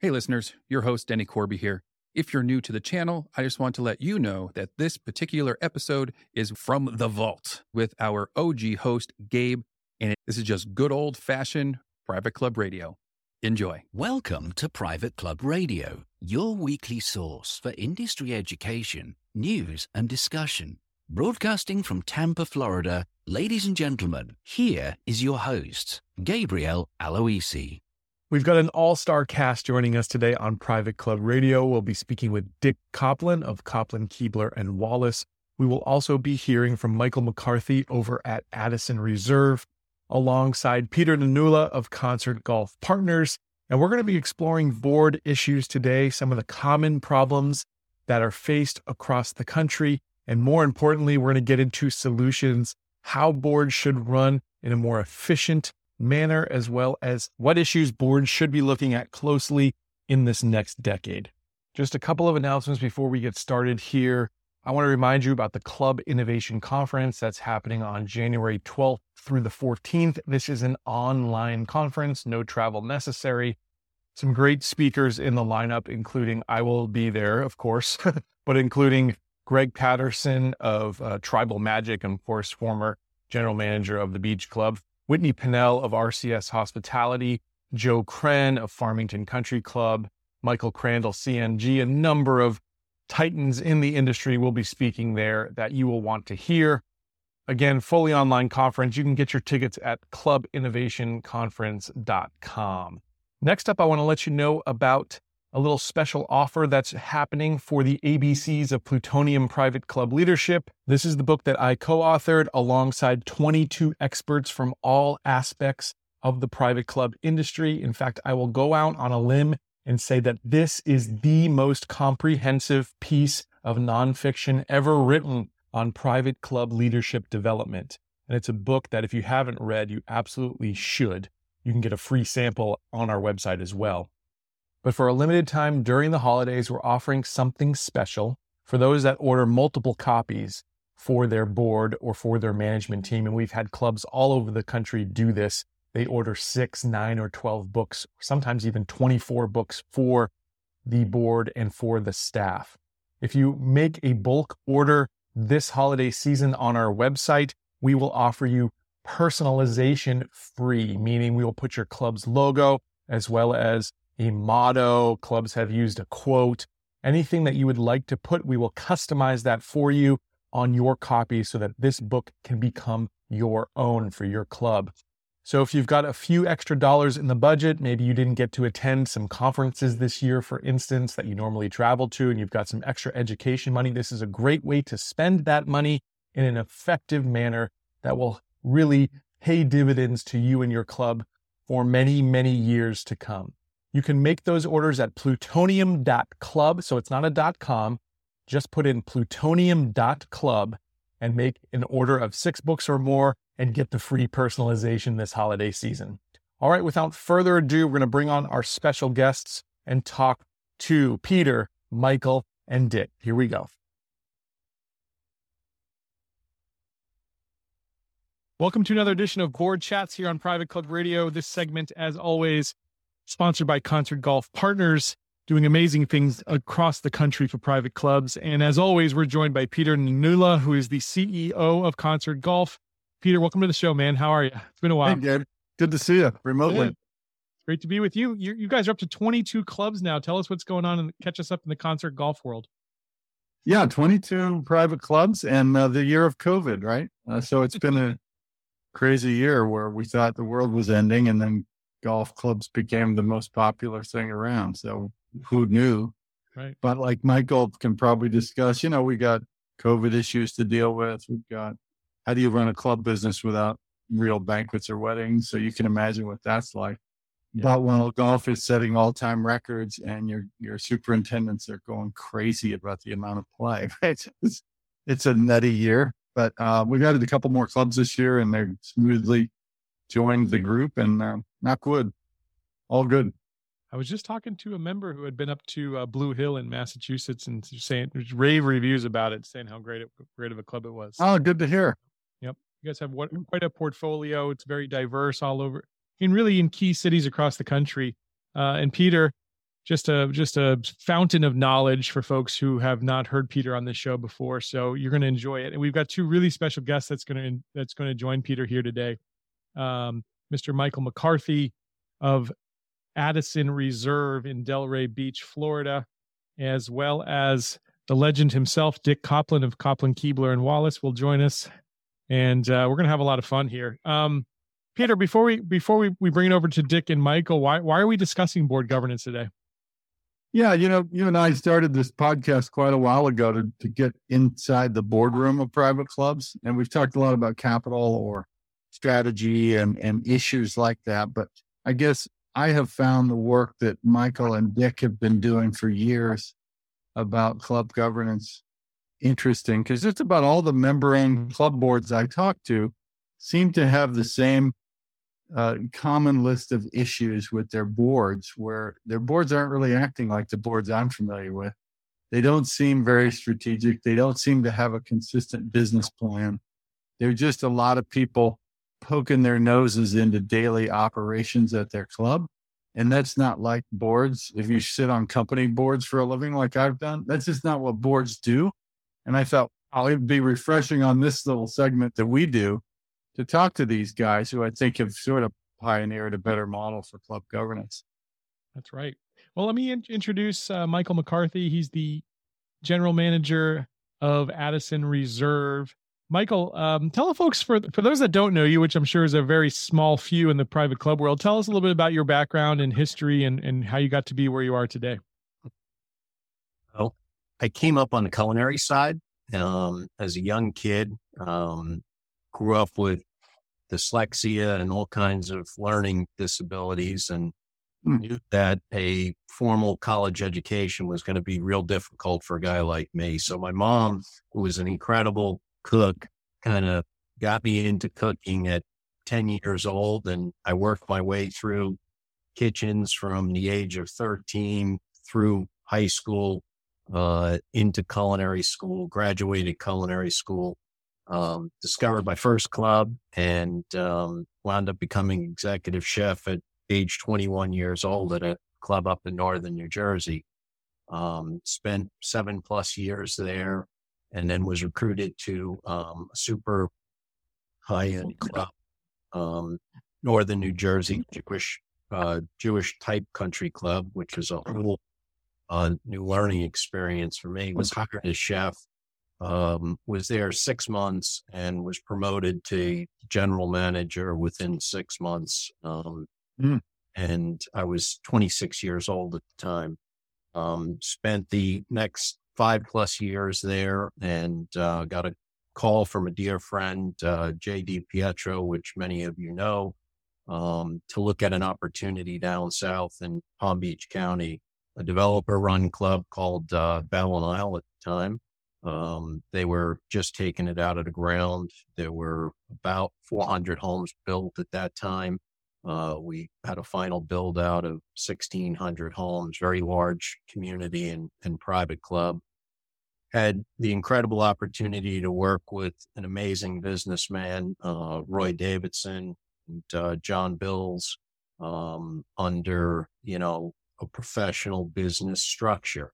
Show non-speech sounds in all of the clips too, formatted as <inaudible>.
Hey, listeners, your host, Denny Corby here. If you're new to the channel, I just want to let you know that this particular episode is from the vault with our OG host, Gabe, and this is just good old fashioned private club radio. Enjoy. Welcome to Private Club Radio, your weekly source for industry education, news, and discussion. Broadcasting from Tampa, Florida, ladies and gentlemen, here is your host, Gabriel Aloisi. We've got an all star cast joining us today on Private Club Radio. We'll be speaking with Dick Kopplin of Kopplin, Kiebler, and Wallace. We will also be hearing from Michael McCarthy over at Addison Reserve, alongside Peter Nanula of Concert Golf Partners. And we're going to be exploring board issues today, some of the common problems that are faced across the country. And more importantly, we're going to get into solutions, how boards should run in a more efficient manner, as well as what issues boards should be looking at closely in this next decade. Just a couple of announcements before we get started here. I want to remind you about the Club Innovation Conference that's happening on January 12th through the 14th. This is an online conference, no travel necessary. Some great speakers in the lineup, including I will be there, of course, <laughs> but including Greg Patterson of uh, Tribal Magic, and of course, former general manager of the Beach Club. Whitney Pinnell of RCS Hospitality, Joe Kren of Farmington Country Club, Michael Crandall, CNG, a number of titans in the industry will be speaking there that you will want to hear. Again, fully online conference. You can get your tickets at clubinnovationconference.com. Next up, I want to let you know about a little special offer that's happening for the ABCs of Plutonium Private Club Leadership. This is the book that I co authored alongside 22 experts from all aspects of the private club industry. In fact, I will go out on a limb and say that this is the most comprehensive piece of nonfiction ever written on private club leadership development. And it's a book that if you haven't read, you absolutely should. You can get a free sample on our website as well. But for a limited time during the holidays, we're offering something special for those that order multiple copies for their board or for their management team. And we've had clubs all over the country do this. They order six, nine, or 12 books, sometimes even 24 books for the board and for the staff. If you make a bulk order this holiday season on our website, we will offer you personalization free, meaning we will put your club's logo as well as a motto, clubs have used a quote, anything that you would like to put, we will customize that for you on your copy so that this book can become your own for your club. So if you've got a few extra dollars in the budget, maybe you didn't get to attend some conferences this year, for instance, that you normally travel to, and you've got some extra education money, this is a great way to spend that money in an effective manner that will really pay dividends to you and your club for many, many years to come. You can make those orders at plutonium.club. So it's not a .com. Just put in plutonium.club and make an order of six books or more and get the free personalization this holiday season. All right, without further ado, we're going to bring on our special guests and talk to Peter, Michael, and Dick. Here we go. Welcome to another edition of Board Chats here on Private Club Radio. This segment, as always, sponsored by Concert Golf Partners, doing amazing things across the country for private clubs. And as always, we're joined by Peter Nanula, who is the CEO of Concert Golf. Peter, welcome to the show, man. How are you? It's been a while. Hey, Gabe. Good to see you remotely. Great to be with you. you. You guys are up to 22 clubs now. Tell us what's going on and catch us up in the concert golf world. Yeah, 22 private clubs and uh, the year of COVID, right? Uh, so it's been a crazy year where we thought the world was ending and then golf clubs became the most popular thing around. So who knew? Right. But like Michael can probably discuss, you know, we got COVID issues to deal with. We've got how do you run a club business without real banquets or weddings? So you can imagine what that's like. Yeah. But when golf is setting all time records and your your superintendents are going crazy about the amount of play, <laughs> it's, it's, a nutty year. But uh, we've added a couple more clubs this year and they're smoothly joined the group and uh, knock wood, all good. I was just talking to a member who had been up to uh, Blue Hill in Massachusetts and saying rave reviews about it, saying how great it, great of a club it was. Oh, good to hear. Yep, you guys have what quite a portfolio. It's very diverse all over, and really in key cities across the country. Uh, and Peter, just a just a fountain of knowledge for folks who have not heard Peter on this show before. So you're going to enjoy it. And we've got two really special guests that's going to that's going to join Peter here today. Um, Mr. Michael McCarthy of Addison Reserve in Delray Beach, Florida, as well as the legend himself, Dick Kopplin of Kopplin, Kiebler, and Wallace, will join us, and uh, we're going to have a lot of fun here. Um, Peter, before we before we, we bring it over to Dick and Michael, why why are we discussing board governance today? Yeah, you know, you and I started this podcast quite a while ago to to get inside the boardroom of private clubs, and we've talked a lot about capital or strategy and and issues like that. But I guess I have found the work that Michael and Dick have been doing for years about club governance interesting because just about all the member owned club boards I talk to seem to have the same uh, common list of issues with their boards where their boards aren't really acting like the boards I'm familiar with. They don't seem very strategic. They don't seem to have a consistent business plan. They're just a lot of people poking their noses into daily operations at their club. And that's not like boards. If you sit on company boards for a living, like I've done, that's just not what boards do. And I felt, oh, it'd be refreshing on this little segment that we do to talk to these guys who I think have sort of pioneered a better model for club governance. That's right. Well, let me in- introduce uh, Michael McCarthy. He's the general manager of Addison Reserve. Michael, um, tell folks for for those that don't know you, which I'm sure is a very small few in the private club world. Tell us a little bit about your background and history, and and how you got to be where you are today. Oh, I came up on the culinary side um, as a young kid. Um, grew up with dyslexia and all kinds of learning disabilities, and hmm. knew that a formal college education was going to be real difficult for a guy like me. So my mom, who was an incredible cook kind of got me into cooking at 10 years old. And I worked my way through kitchens from the age of 13 through high school, uh, into culinary school, graduated culinary school, um, discovered my first club and, um, wound up becoming executive chef at age 21 years old at a club up in Northern New Jersey. Um, spent seven plus years there and then was recruited to um, a super high end club, um, Northern New Jersey Jewish uh, Jewish type country club, which was a whole uh, new learning experience for me. Was hired as chef. Um, was there six months and was promoted to general manager within six months. Um, mm. And I was 26 years old at the time. Um, spent the next five plus years there and uh, got a call from a dear friend, uh, JD Pietro, which many of you know, um, to look at an opportunity down south in Palm Beach County, a developer run club called uh, Belle Isle at the time. Um, they were just taking it out of the ground. There were about 400 homes built at that time. Uh, we had a final build out of 1,600 homes, very large community and, and private club had the incredible opportunity to work with an amazing businessman, uh, Roy Davidson and uh, John Bills, um, under, you know, a professional business structure.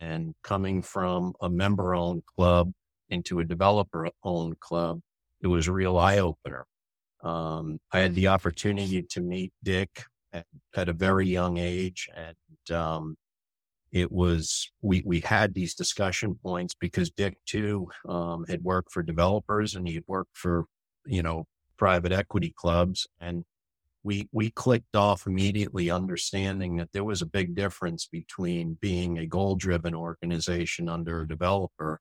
And coming from a member owned club into a developer owned club, it was a real eye opener. Um, I had the opportunity to meet Dick at, at a very young age and, um, it was we we had these discussion points because Dick too um, had worked for developers and he had worked for you know private equity clubs and we we clicked off immediately understanding that there was a big difference between being a goal driven organization under a developer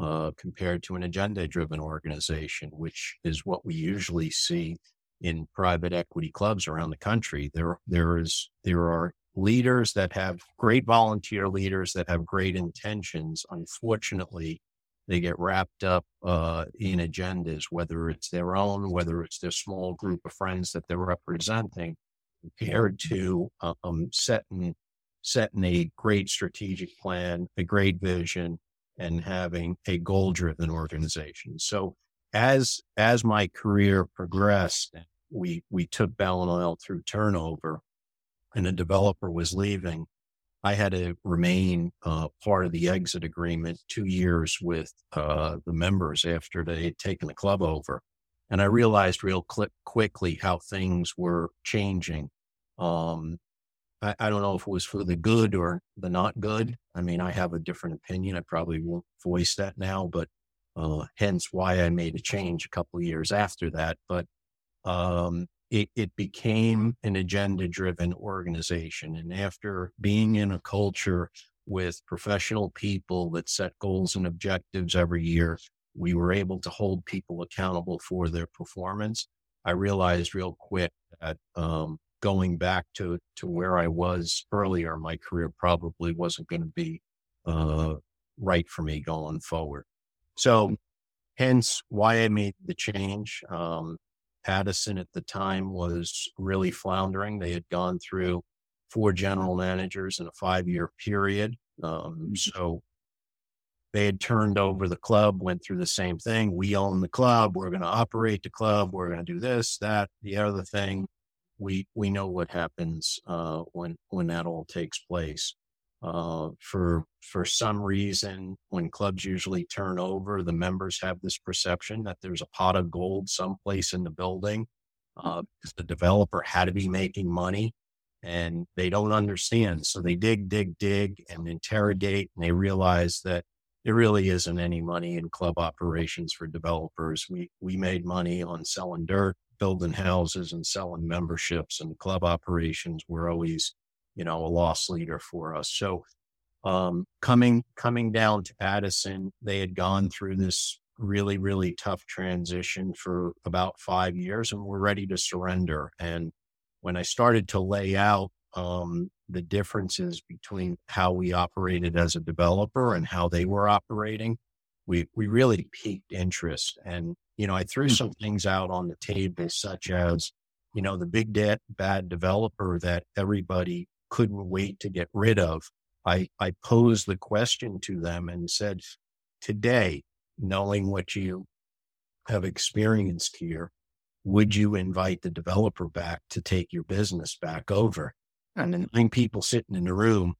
uh, compared to an agenda driven organization which is what we usually see in private equity clubs around the country. There there is there are leaders that have great volunteer leaders that have great intentions. Unfortunately, they get wrapped up uh, in agendas, whether it's their own, whether it's their small group of friends that they're representing, compared to um, setting setting a great strategic plan, a great vision, and having a goal driven organization. So as as my career progressed, we we took Belle Isle through turnover and a developer was leaving, I had to remain uh, part of the exit agreement two years with uh, the members after they had taken the club over. And I realized real cl- quickly how things were changing. Um, I, I, don't know if it was for the good or the not good. I mean, I have a different opinion. I probably won't voice that now, but uh, hence why I made a change a couple years after that. But um, it, it became an agenda driven organization. And after being in a culture with professional people that set goals and objectives every year, we were able to hold people accountable for their performance. I realized real quick that um, going back to, to where I was earlier in my career probably wasn't going to be uh, right for me going forward. So, hence why I made the change. Um, Addison at the time was really floundering. They had gone through four general managers in a five year period. Um, mm-hmm. so they had turned over the club, went through the same thing. We own the club. We're going to operate the club. We're going to do this, that, the other thing. We we know what happens uh, when when that all takes place. Uh, for for some reason, when clubs usually turn over, the members have this perception that there's a pot of gold someplace in the building. Uh, the developer had to be making money, and they don't understand. So they dig, dig, dig, and interrogate, and they realize that there really isn't any money in club operations for developers. We we made money on selling dirt, building houses, and selling memberships, and club operations were always you know, a loss leader for us. So um, coming coming down to Addison, they had gone through this really really tough transition for about five years, and were ready to surrender. And when I started to lay out um, the differences between how we operated as a developer and how they were operating, we we really piqued interest. And you know, I threw hmm. some things out on the table, such as you know the big debt bad developer that everybody couldn't wait to get rid of. I, I posed the question to them and said, today, knowing what you have experienced here, would you invite the developer back to take your business back over? And the nine people sitting in the room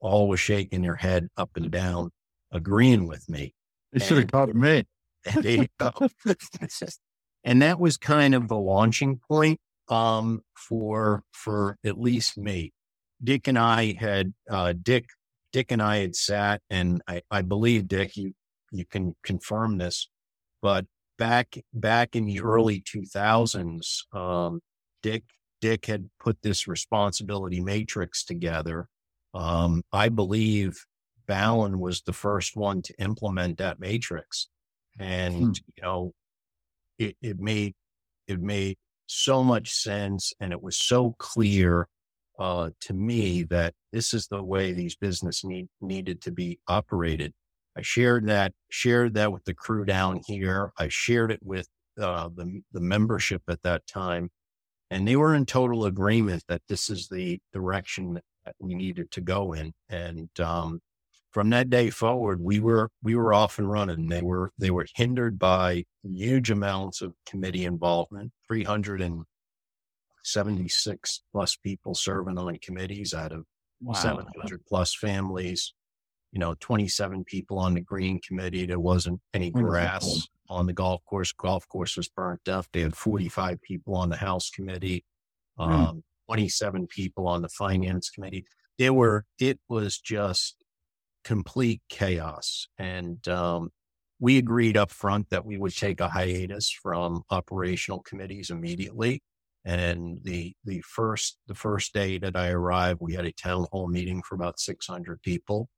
all was shaking their head up and down, agreeing with me. They should have called me. <laughs> And, and that was kind of the launching point um, for for at least me. Dick and I had uh, Dick Dick and I had sat, and I, I believe Dick, you you can confirm this, but back back in the early two thousands, um, Dick Dick had put this responsibility matrix together. Um, I believe Ballin was the first one to implement that matrix, and hmm. you know, it, it made it made so much sense, and it was so clear uh, to me that this is the way these business need, needed to be operated. I shared that shared that with the crew down here. I shared it with uh, the the membership at that time, and they were in total agreement that this is the direction that we needed to go in. And um, from that day forward, we were we were off and running. They were they were hindered by huge amounts of committee involvement, three hundred and 76 plus people serving on committees out of wow. 700 plus families. You know, 27 people on the green committee. There wasn't any grass on the golf course. Golf course was burnt up. They had 45 people on the house committee, hmm. um, 27 people on the finance committee. There were, it was just complete chaos. And, um, we agreed up front that we would take a hiatus from operational committees immediately and the the first the first day that I arrived, we had a town hall meeting for about 600 people,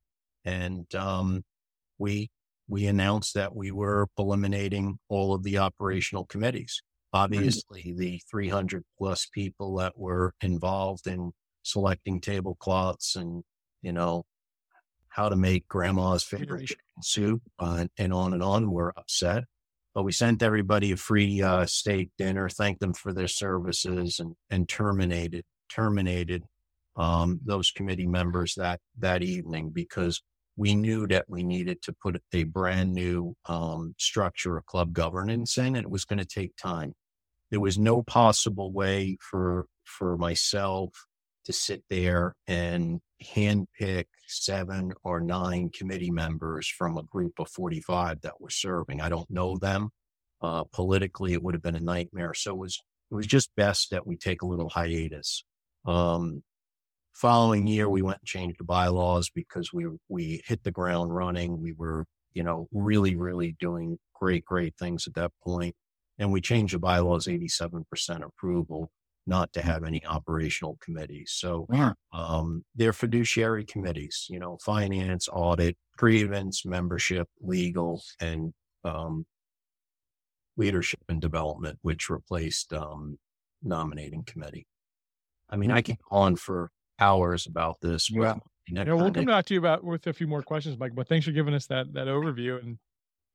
and um, we we announced that we were eliminating all of the operational committees. Obviously, the 300 plus people that were involved in selecting tablecloths and you know how to make grandma's favorite <laughs> soup uh, and on and on were upset but we sent everybody a free uh, steak dinner, thanked them for their services, and and terminated terminated um, those committee members that that evening because we knew that we needed to put a brand new um, structure of club governance in, and it was going to take time. There was no possible way for for myself to sit there and handpick seven or nine committee members from a group of 45 that were serving. I don't know them. Uh, politically, it would have been a nightmare. So it was, it was just best that we take a little hiatus. Um, following year, we went and changed the bylaws because we, we hit the ground running. We were, you know, really, really doing great, great things at that point. And we changed the bylaws 87% approval not to have any operational committees. So Yeah. um, they're fiduciary committees, you know, finance, audit, grievance, membership, legal, and um, leadership and development, which replaced um, nominating committee. I mean, I can go on for hours about this. but Well, Yeah, next we'll come back to you about with a few more questions, Mike. But thanks for giving us that that overview, and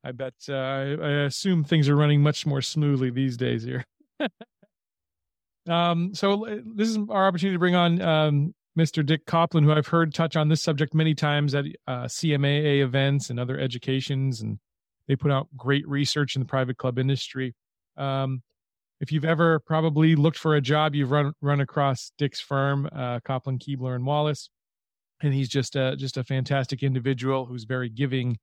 I bet uh, I, I assume things are running much more smoothly these days here. <laughs> um, so this is our opportunity to bring on um, Mr. Dick Kopplin, who I've heard touch on this subject many times at uh, CMAA events and other educations, and they put out great research in the private club industry. Um, if you've ever probably looked for a job, you've run run across Dick's firm, uh, Kopplin, Kiebler, and Wallace and he's just a just a fantastic individual who's very giving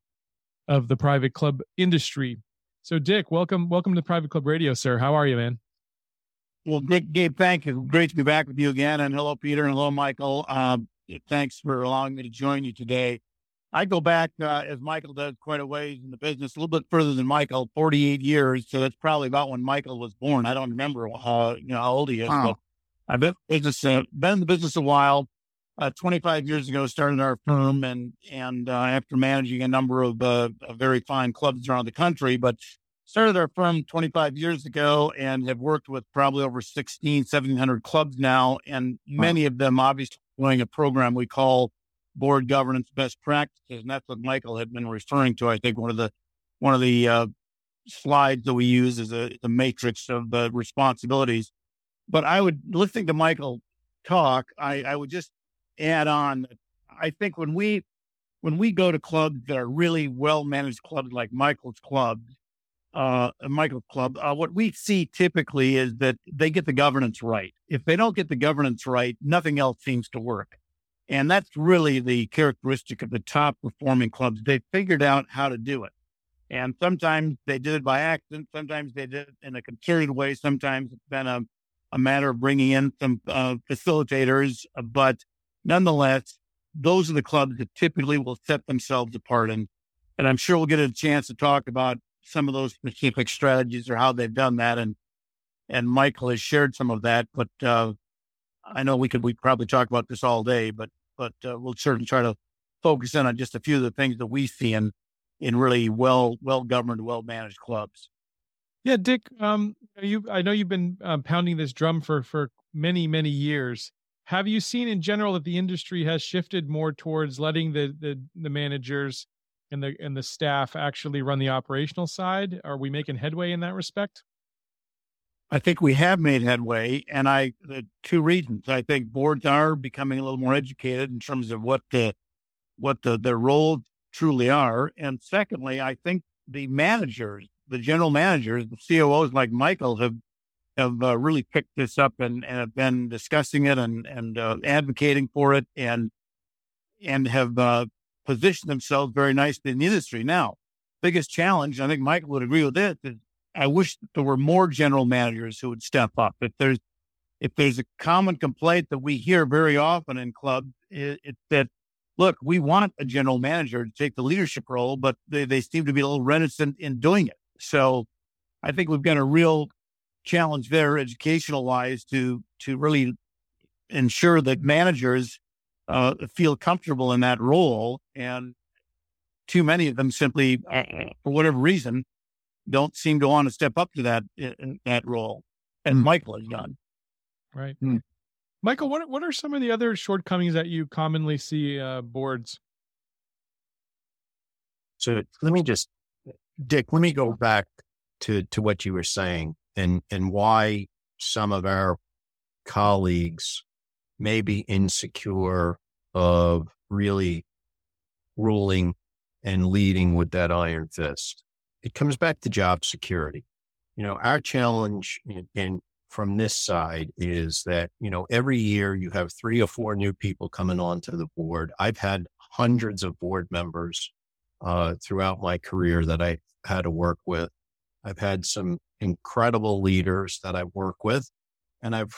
of the private club industry. So, Dick, welcome welcome to Private Club Radio, sir. How are you, man? Well, Dick, Gabe, thank you. Great to be back with you again. And hello, Peter, and hello, Michael. Um, thanks for allowing me to join you today. I go back, uh, as Michael does, quite a ways in the business, a little bit further than Michael, 48 years. So that's probably about when Michael was born. I don't remember uh, you know, how old he is, Wow. I've been, business, uh, been in the business a while. Uh, 25 years ago, started our firm, and and uh, after managing a number of uh, of very fine clubs around the country, but started our firm 25 years ago and have worked with probably over 16, 1700 clubs now. And many of them obviously doing a program we call board governance best practices. And that's what Michael had been referring to. I think one of the, one of the uh, slides that we use is a, the matrix of the responsibilities. But I would, listening to Michael talk, I, I would just add on, I think when we, when we go to clubs that are really well managed clubs like Michael's club, uh, Michael's club, uh, what we see typically is that they get the governance right. If they don't get the governance right, nothing else seems to work. And that's really the characteristic of the top performing clubs. They figured out how to do it. And sometimes they did it by accident. Sometimes they did it in a concerted way. Sometimes it's been a, a matter of bringing in some uh, facilitators. But nonetheless, those are the clubs that typically will set themselves apart. And, and I'm sure we'll get a chance to talk about some of those specific strategies or how they've done that. And, and Michael has shared some of that, but, uh, I know we could, we probably talk about this all day, but, but, uh, we'll certainly try to focus in on just a few of the things that we see in, in really well, well governed, well managed clubs. Yeah, Dick. Um, you I know you've been uh, pounding this drum for for many many years. Have you seen in general that the industry has shifted more towards letting the the, the managers and the and the staff actually run the operational side? Are we making headway in that respect? I think we have made headway, and I the two reasons. I think boards are becoming a little more educated in terms of what the what the their roles truly are, and secondly, I think the managers, the general managers, the COOs like Michael have have uh, really picked this up and, and have been discussing it and and uh, advocating for it and and have uh, positioned themselves very nicely in the industry. Now, biggest challenge, I think Michael would agree with this, is I wish there were more general managers who would step up. If there's if there's a common complaint that we hear very often in clubs, it, it's that look, we want a general manager to take the leadership role, but they, they seem to be a little reticent in doing it. So I think we've got a real challenge there, educational wise, to to really ensure that managers uh, feel comfortable in that role. And too many of them simply, uh, for whatever reason, don't seem to want to step up to that in, that role. And Michael has done. Right. Hmm. Michael, what what are some of the other shortcomings that you commonly see uh, boards? So let me just, Dick, let me go back to, to what you were saying and, and why some of our colleagues may be insecure of really ruling and leading with that iron fist. It comes back to job security. You know, our challenge in from this side is that, you know, every year you have three or four new people coming onto the board. I've had hundreds of board members uh, throughout my career that I had to work with. I've had some incredible leaders that I've worked with, and I've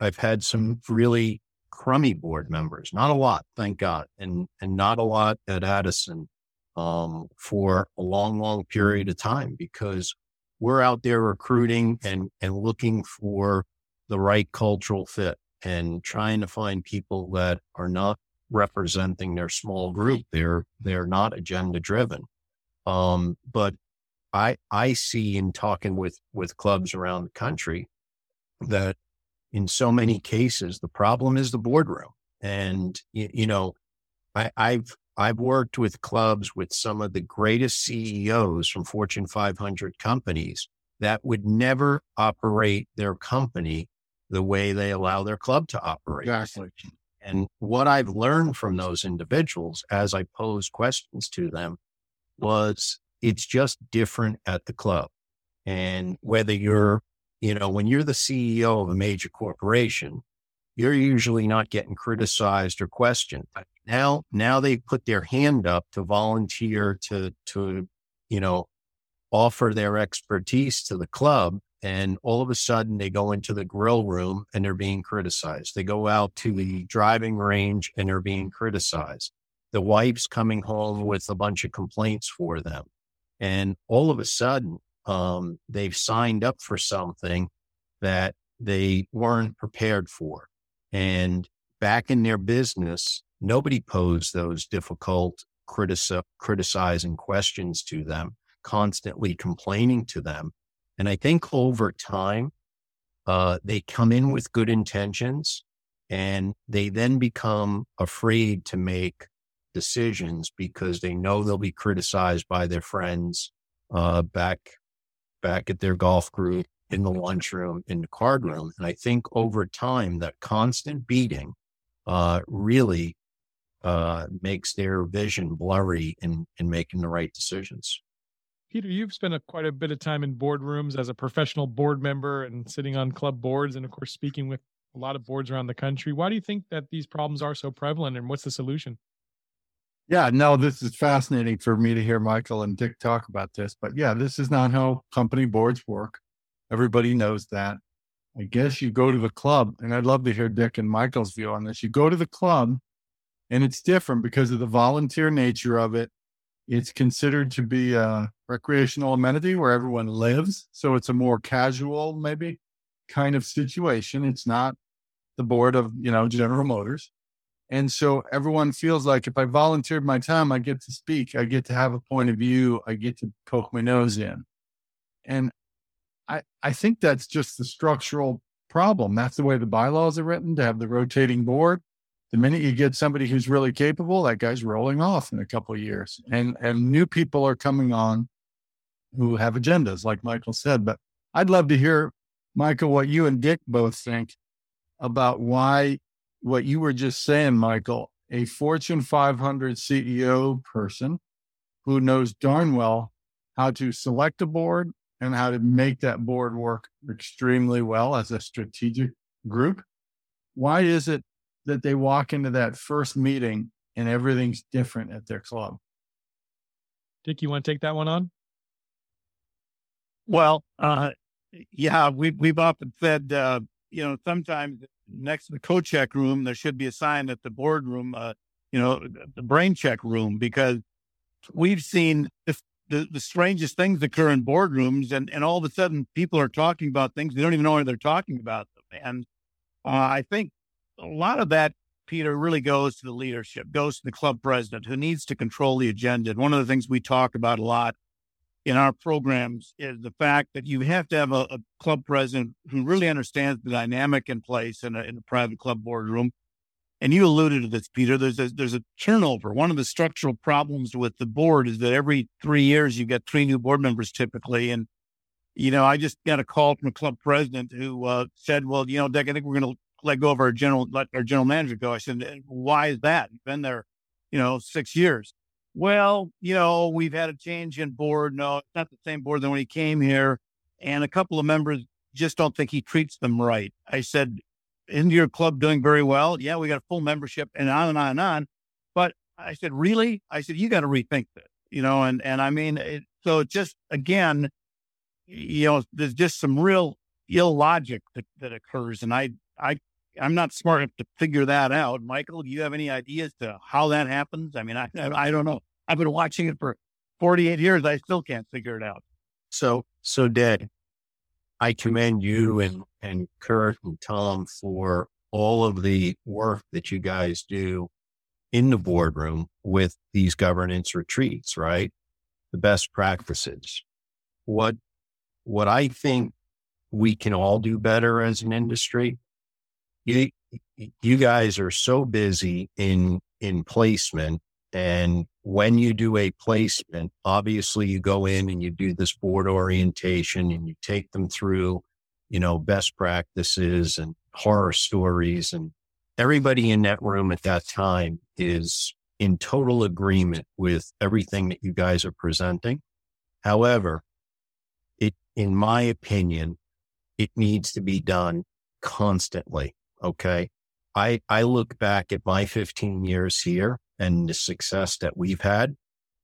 I've had some really crummy board members. Not a lot, thank God, and and not a lot at Addison um, for a long, long period of time because we're out there recruiting and and looking for the right cultural fit and trying to find people that are not representing their small group. They're they're not agenda driven. Um, but I I see in talking with with clubs around the country that in so many cases the problem is the boardroom. And you, you know, I, I've I've worked with clubs with some of the greatest CEOs from Fortune 500 companies that would never operate their company the way they allow their club to operate. Exactly. And what I've learned from those individuals as I pose questions to them was it's just different at the club. And whether you're, you know, when you're the CEO of a major corporation, you're usually not getting criticized or questioned. Now, now they put their hand up to volunteer to, to, you know, offer their expertise to the club. And all of a sudden they go into the grill room and they're being criticized. They go out to the driving range and they're being criticized. The wife's coming home with a bunch of complaints for them. And all of a sudden, um, they've signed up for something that they weren't prepared for. And back in their business, nobody posed those difficult critici- criticizing questions to them, constantly complaining to them. And I think over time, uh, they come in with good intentions and they then become afraid to make decisions because they know they'll be criticized by their friends uh, back back at their golf group in the lunchroom in the card room and i think over time that constant beating uh, really uh, makes their vision blurry in in making the right decisions Peter, you've spent a, quite a bit of time in boardrooms as a professional board member and sitting on club boards, and of course, speaking with a lot of boards around the country. Why do you think that these problems are so prevalent, and what's the solution? Yeah, no, this is fascinating for me to hear Michael and Dick talk about this. But yeah, this is not how company boards work. Everybody knows that. I guess you go to the club, and I'd love to hear Dick and Michael's view on this. You go to the club, and it's different because of the volunteer nature of it. It's considered to be a recreational amenity where everyone lives. So it's a more casual, maybe kind of situation. It's not the board of, you know, General Motors. And so everyone feels like if I volunteered my time, I get to speak, I get to have a point of view, I get to poke my nose in. And I, I think that's just the structural problem. That's the way the bylaws are written to have the rotating board. The minute you get somebody who's really capable, that guy's rolling off in a couple of years. And and new people are coming on who have agendas, like Michael said. But I'd love to hear, Michael, what you and Dick both think about why what you were just saying, Michael, a Fortune 500 CEO person who knows darn well how to select a board and how to make that board work extremely well as a strategic group. Why is it that they walk into that first meeting and everything's different at their club? Dick, you want to take that one on? Well, uh, yeah, we, we've often said, uh, you know, sometimes next to the coat check room, there should be a sign at the boardroom, uh, you know, the brain check room, because we've seen the, the, the, strangest things occur in boardrooms and, and all of a sudden people are talking about things. They don't even know why they're talking about them. And uh, I think a lot of that, Peter, really goes to the leadership, goes to the club president who needs to control the agenda. And one of the things we talk about a lot in our programs is the fact that you have to have a, a club president who really understands the dynamic in place in a, in a private club boardroom. And you alluded to this, Peter. There's a, there's a turnover. One of the structural problems with the board is that every three years you get three new board members typically. And, you know, I just got a call from a club president who uh, said, well, you know, Dick, I think we're going to let go of our general, let our general manager go. I said, why is that? You've been there, you know, six years well, you know, we've had a change in board. No, it's not the same board than when he came here. And a couple of members just don't think he treats them right. I said, Isn't your club doing very well? Yeah, we got a full membership and on and on and on. But I said, Really? I said, You got to rethink this, you know, and, and I mean, it, so just again, you know, there's just some real illogic that, that occurs. And I, I, I'm not smart enough to figure that out. Michael, do you have any ideas to how that happens? I mean, I, <laughs> I don't know. I've been watching it for 48 years. I still can't figure it out. So, so Dad, I commend you and, and Kurt and Tom for all of the work that you guys do in the boardroom with these governance retreats, right? The best practices. What, what I think we can all do better as an industry. You, you guys are so busy in, in placement and when you do a placement, obviously you go in and you do this board orientation and you take them through, you know, best practices and horror stories. And everybody in that room at that time is in total agreement with everything that you guys are presenting. However, it, in my opinion, it needs to be done constantly. Okay. I, I look back at my 15 years here and the success that we've had,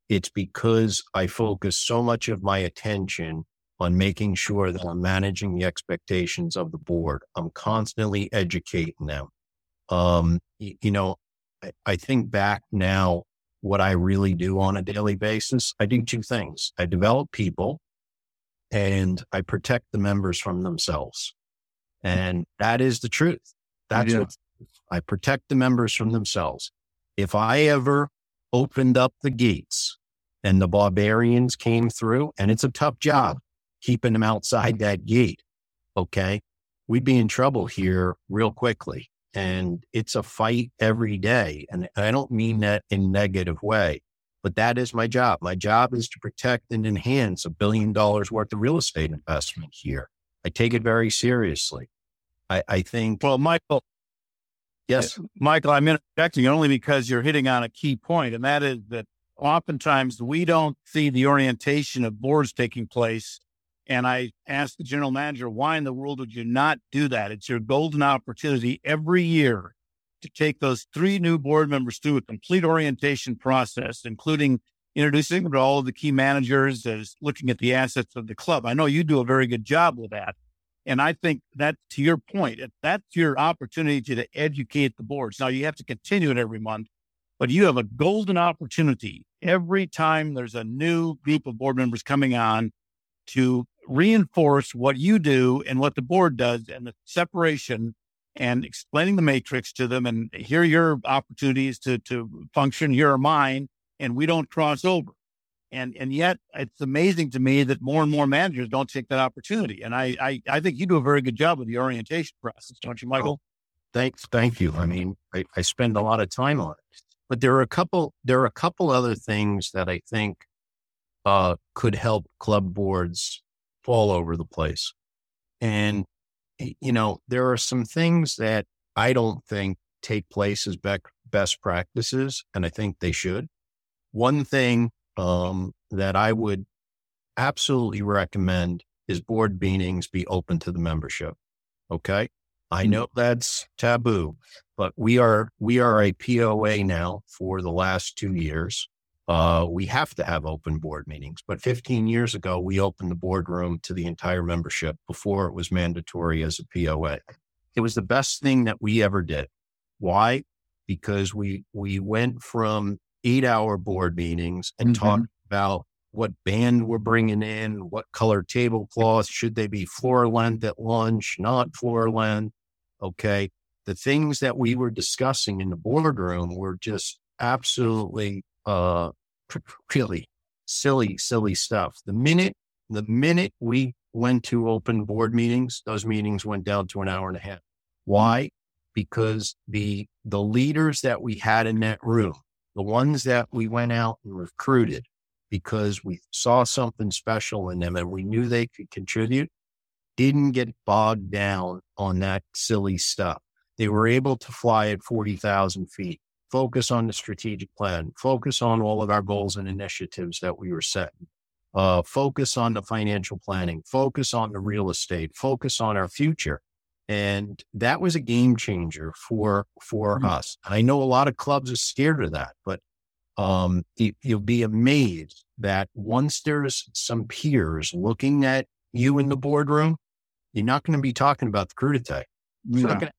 it's because I focus so much of my attention on making sure that I'm managing the expectations of the board. I'm constantly educating them. Um, you know, I, I think back now, what I really do on a daily basis, I do two things. I develop people and I protect the members from themselves. And that is the truth. That's what I protect the members from themselves if I ever opened up the gates and the barbarians came through, and it's a tough job keeping them outside that gate, okay, we'd be in trouble here real quickly. And it's a fight every day. And I don't mean that in negative way, but that is my job. My job is to protect and enhance a billion dollars worth of real estate investment here. I take it very seriously. I, I think. Well, Michael, Yes. Uh, Michael, I'm interjecting only because you're hitting on a key point, and that is that oftentimes we don't see the orientation of boards taking place. And I asked the general manager, why in the world would you not do that? It's your golden opportunity every year to take those three new board members through a complete orientation process, including introducing them to all of the key managers as looking at the assets of the club. I know you do a very good job with that. And I think that to your point, that's your opportunity to educate the boards. Now you have to continue it every month, but you have a golden opportunity every time there's a new group of board members coming on to reinforce what you do and what the board does and the separation and explaining the matrix to them and here are your opportunities to, to function, here are mine, and we don't cross over. And and yet it's amazing to me that more and more managers don't take that opportunity. And I I, I think you do a very good job with the orientation process, don't you, Michael? Oh, thanks, thank you. I mean, I, I spend a lot of time on it. But there are a couple there are a couple other things that I think uh, could help club boards fall over the place. And you know, there are some things that I don't think take place as be- best practices, and I think they should. One thing um, that I would absolutely recommend is board meetings be open to the membership. Okay. I mm-hmm. know that's taboo, but we are, we are a POA now for the last two years. Uh, we have to have open board meetings, but 15 years ago, we opened the boardroom to the entire membership before it was mandatory as a POA. It was the best thing that we ever did. Why? Because we, we went from eight hour board meetings and mm-hmm. talk about what band we're bringing in, what color tablecloth, should they be floor length at lunch, not floor length. Okay. The things that we were discussing in the boardroom were just absolutely, uh, really silly, silly stuff. The minute, the minute we went to open board meetings, those meetings went down to an hour and a half. Why? Because the, the leaders that we had in that room, the ones that we went out and recruited because we saw something special in them and we knew they could contribute, didn't get bogged down on that silly stuff. They were able to fly at 40,000 feet, focus on the strategic plan, focus on all of our goals and initiatives that we were setting. uh, focus on the financial planning, focus on the real estate, focus on our future. And that was a game changer for, for mm-hmm. us. I know a lot of clubs are scared of that, but um, you, you'll be amazed that once there's some peers looking at you in the boardroom, you're not going to be talking about the crudité. Yeah.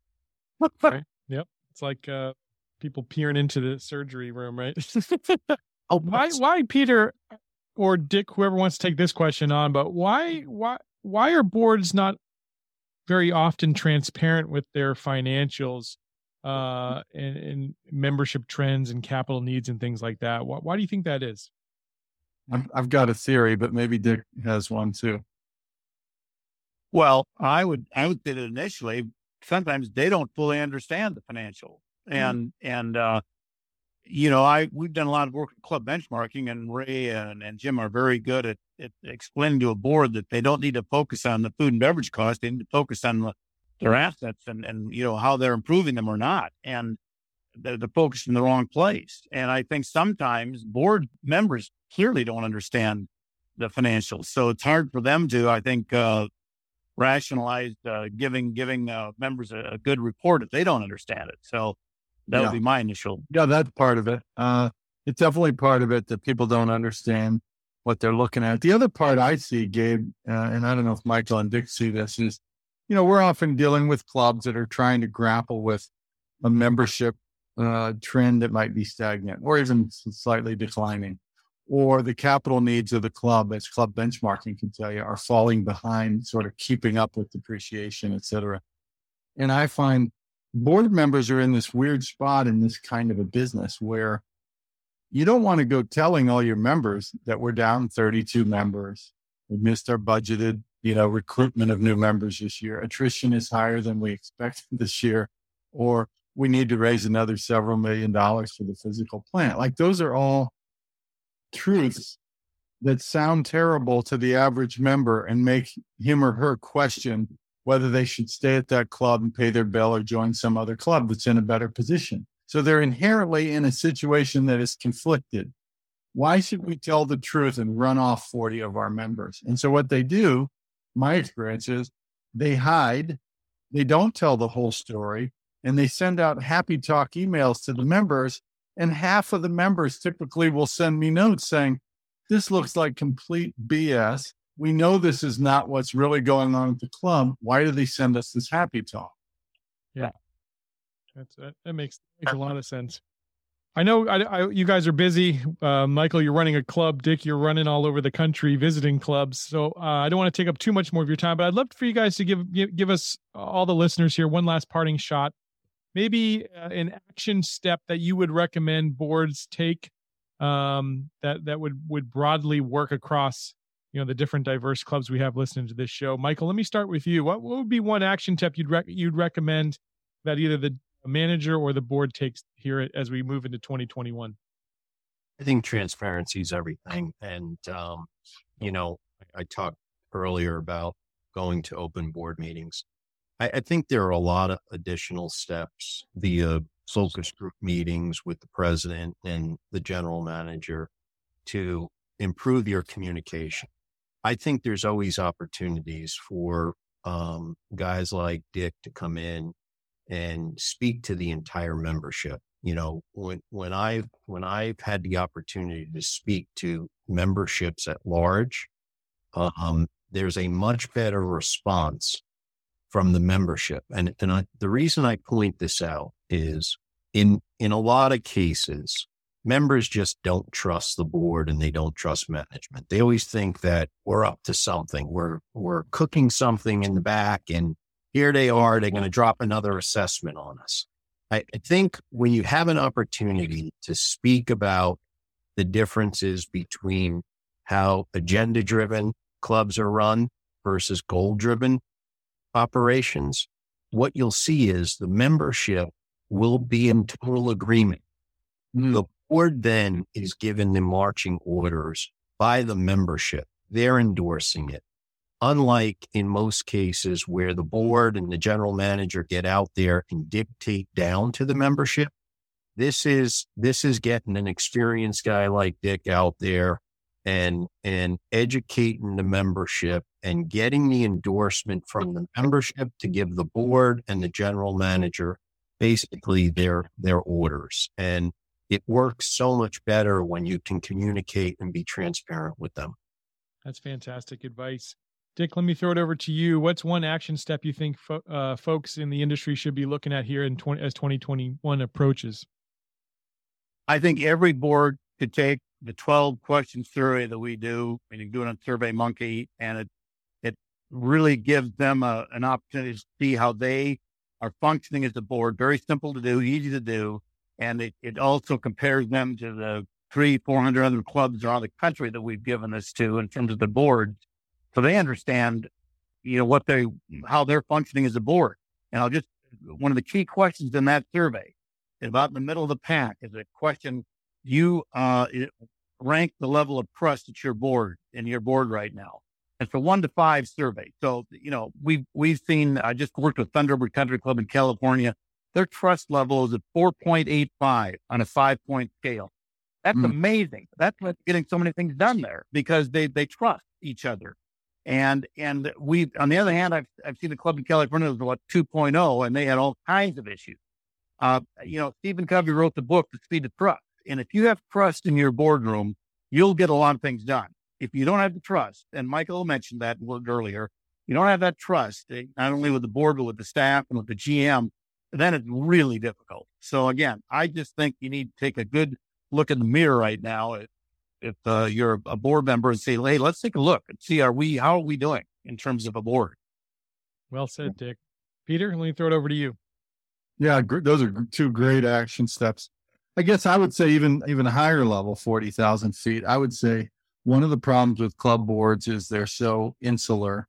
Gonna... <laughs> right. Yep. It's like uh, people peering into the surgery room, right? <laughs> oh, why, why, Peter or Dick, whoever wants to take this question on, but why, why, why are boards not very often transparent with their financials uh, and, and, membership trends and capital needs and things like that? Why, why do you think that is? I've, I've got a theory, but maybe Dick has one too. Well, I would I would say that initially sometimes they don't fully understand the financial mm-hmm. and mm. and uh, you know I we've done a lot of work with club benchmarking and Ray and, and Jim are very good at, at explaining to a board that they don't need to focus on the food and beverage cost they need to focus on the, their assets and and you know how they're improving them or not and they're, they're focused in the wrong place and I think sometimes board members clearly don't understand the financials so it's hard for them to I think uh, rationalized uh, giving giving uh, members a, a, good report if they don't understand it. So that yeah. would be my initial. Yeah, that's part of it. Uh, it's definitely part of it that people don't understand what they're looking at. The other part I see, Gabe, uh, and I don't know if Michael and Dick see this, is you know we're often dealing with clubs that are trying to grapple with a membership uh, trend that might be stagnant or even slightly declining or the capital needs of the club, as club benchmarking can tell you, are falling behind sort of keeping up with depreciation, et cetera. And I find board members are in this weird spot in this kind of a business where you don't want to go telling all your members that we're down 32 members. We missed our budgeted, you know, recruitment of new members this year. Attrition is higher than we expected <laughs> this year, or we need to raise another several million dollars for the physical plant. Like those are all truths that sound terrible to the average member and make him or her question whether they should stay at that club and pay their bill or join some other club that's in a better position. So they're inherently in a situation that is conflicted. Why should we tell the truth and run off 40 of our members? And so what they do, my experience is they hide, they don't tell the whole story, and they send out happy talk emails to the members and half of the members typically will send me notes saying, This looks like complete BS. We know this is not what's really going on at the club. Why do they send us this happy talk? Yeah. That's, that, that makes, makes a lot of sense. I know I, I, you guys are busy. Uh, Michael, you're running a club. Dick, you're running all over the country visiting clubs. So uh, I don't want to take up too much more of your time, but I'd love for you guys to give, give, give us all the listeners here one last parting shot maybe uh, an action step that you would recommend boards take um, that that would would broadly work across you know the different diverse clubs we have listening to this show. Michael, let me start with you. What, what would be one action step you'd rec- you'd recommend that either the manager or the board takes here as we move into 2021? I think transparency is everything, and um, you know I, I talked earlier about going to open board meetings. I, I think there are a lot of additional steps via focus group meetings with the president and the general manager to improve your communication. I think there's always opportunities for um, guys like Dick to come in and speak to the entire membership. You know, when when I when I've had the opportunity to speak to memberships at large, um, there's a much better response from the membership. And, and I, the reason I point this out is in, in a lot of cases, members just don't trust the board and they don't trust management. They always think that we're up to something. We're, we're cooking something in the back and here they are. They're going to drop another assessment on us. I, I think when you have an opportunity to speak about the differences between how agenda driven clubs are run versus goal driven operations, what you'll see is the membership will be in total agreement. Mm. The board then is given the marching orders by the membership. They're endorsing it. Unlike in most cases where the board and the general manager get out there and dictate down to the membership, this is, this is getting an experienced guy like Dick out there and and educating the membership and getting the endorsement from the membership to give the board and the general manager basically their their orders and it works so much better when you can communicate and be transparent with them. That's fantastic advice. Dick let me throw it over to you. What's one action step you think fo- uh, folks in the industry should be looking at here in 20, as 2021 approaches? I think every board could take the 12 question survey that we do and you do it on survey monkey and it it really gives them a, an opportunity to see how they are functioning as a board. Very simple to do easy to do and it, it also compares them to the three 400 other clubs around the country that we've given this to in terms of the board so they understand you know what they how they're functioning as a board and i'll just one of the key questions in that survey about in the middle of the pack is a question you uh, rank the level of trust at your board in your board right now. It's a one to five survey. So, you know, we've, we've seen, I just worked with Thunderbird Country Club in California. Their trust level is at 4.85 on a five point scale. That's mm. amazing. That's what's getting so many things done there because they, they trust each other. And, and we, on the other hand, I've, I've seen the club in California was what 2.0 and they had all kinds of issues. Uh, you know, Stephen Covey wrote the book, The Speed of Trust. And if you have trust in your boardroom, you'll get a lot of things done. If you don't have the trust, and Michael mentioned that word earlier, you don't have that trust, eh, not only with the board, but with the staff and with the GM, then it's really difficult. So again, I just think you need to take a good look in the mirror right now. If, if uh, you're a board member and say, Hey, let's take a look and see, are we, how are we doing in terms of a board? Well said, Dick. Peter, let me throw it over to you. Yeah, those are two great action steps. I guess I would say even even higher level, forty thousand feet. I would say one of the problems with club boards is they're so insular.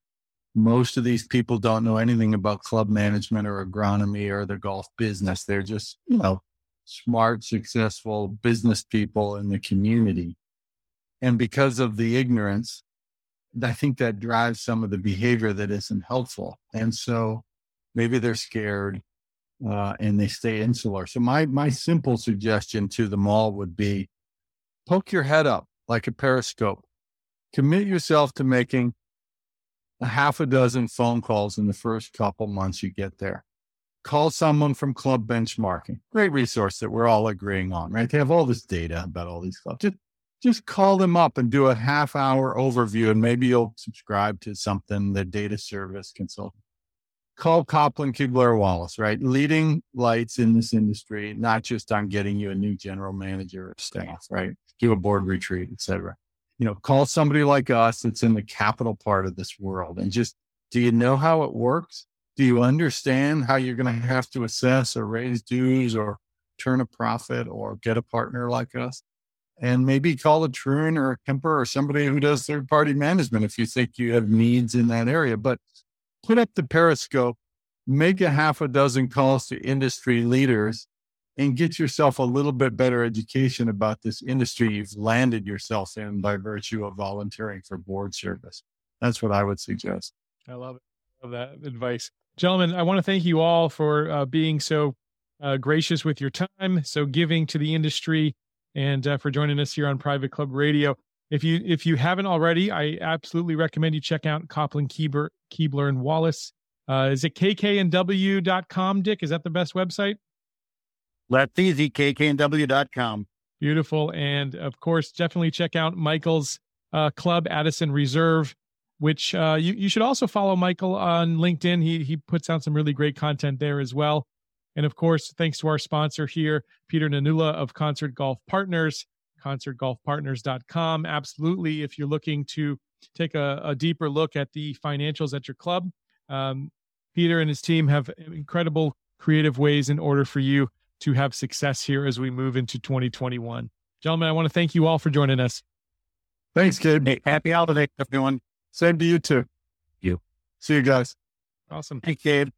Most of these people don't know anything about club management or agronomy or the golf business. They're just you know smart, successful business people in the community, and because of the ignorance, I think that drives some of the behavior that isn't helpful. And so maybe they're scared uh, and they stay insular. So my my simple suggestion to them all would be poke your head up like a periscope. Commit yourself to making a half a dozen phone calls in the first couple months you get there. Call someone from club benchmarking. Great resource that we're all agreeing on, right? They have all this data about all these clubs. Just just call them up and do a half hour overview and maybe you'll subscribe to something, the data service consultant call Kopplin Kiebler Wallace, right? Leading lights in this industry, not just on getting you a new general manager or staff, right? Do a board retreat, etc. You know, call somebody like us that's in the capital part of this world and just do you know how it works? Do you understand how you're going to have to assess or raise dues or turn a profit or get a partner like us? And maybe call a Troon or a Kemper or somebody who does third party management if you think you have needs in that area. But put up the periscope, make a half a dozen calls to industry leaders, and get yourself a little bit better education about this industry you've landed yourself in by virtue of volunteering for board service. That's what I would suggest. I love it. Love that advice. Gentlemen, I want to thank you all for uh, being so uh, gracious with your time, so giving to the industry, and uh, for joining us here on Private Club Radio. If you if you haven't already, I absolutely recommend you check out Kopplin Kiebler, Kiebler and Wallace. Uh, is it kknw.com, Dick? Is that the best website? That's easy, kknw.com. Beautiful. And of course, definitely check out Michael's uh, club, Addison Reserve, which uh, you, you should also follow Michael on LinkedIn. He, he puts out some really great content there as well. And of course, thanks to our sponsor here, Peter Nanula of Concert Golf Partners concertgolfpartners.com. Absolutely. If you're looking to take a, a deeper look at the financials at your club, um, Peter and his team have incredible creative ways in order for you to have success here as we move into 2021. Gentlemen, I want to thank you all for joining us. Thanks, kid. Hey, happy holiday, everyone. Same to you too. You. See you guys. Awesome. Thanks, Gabe.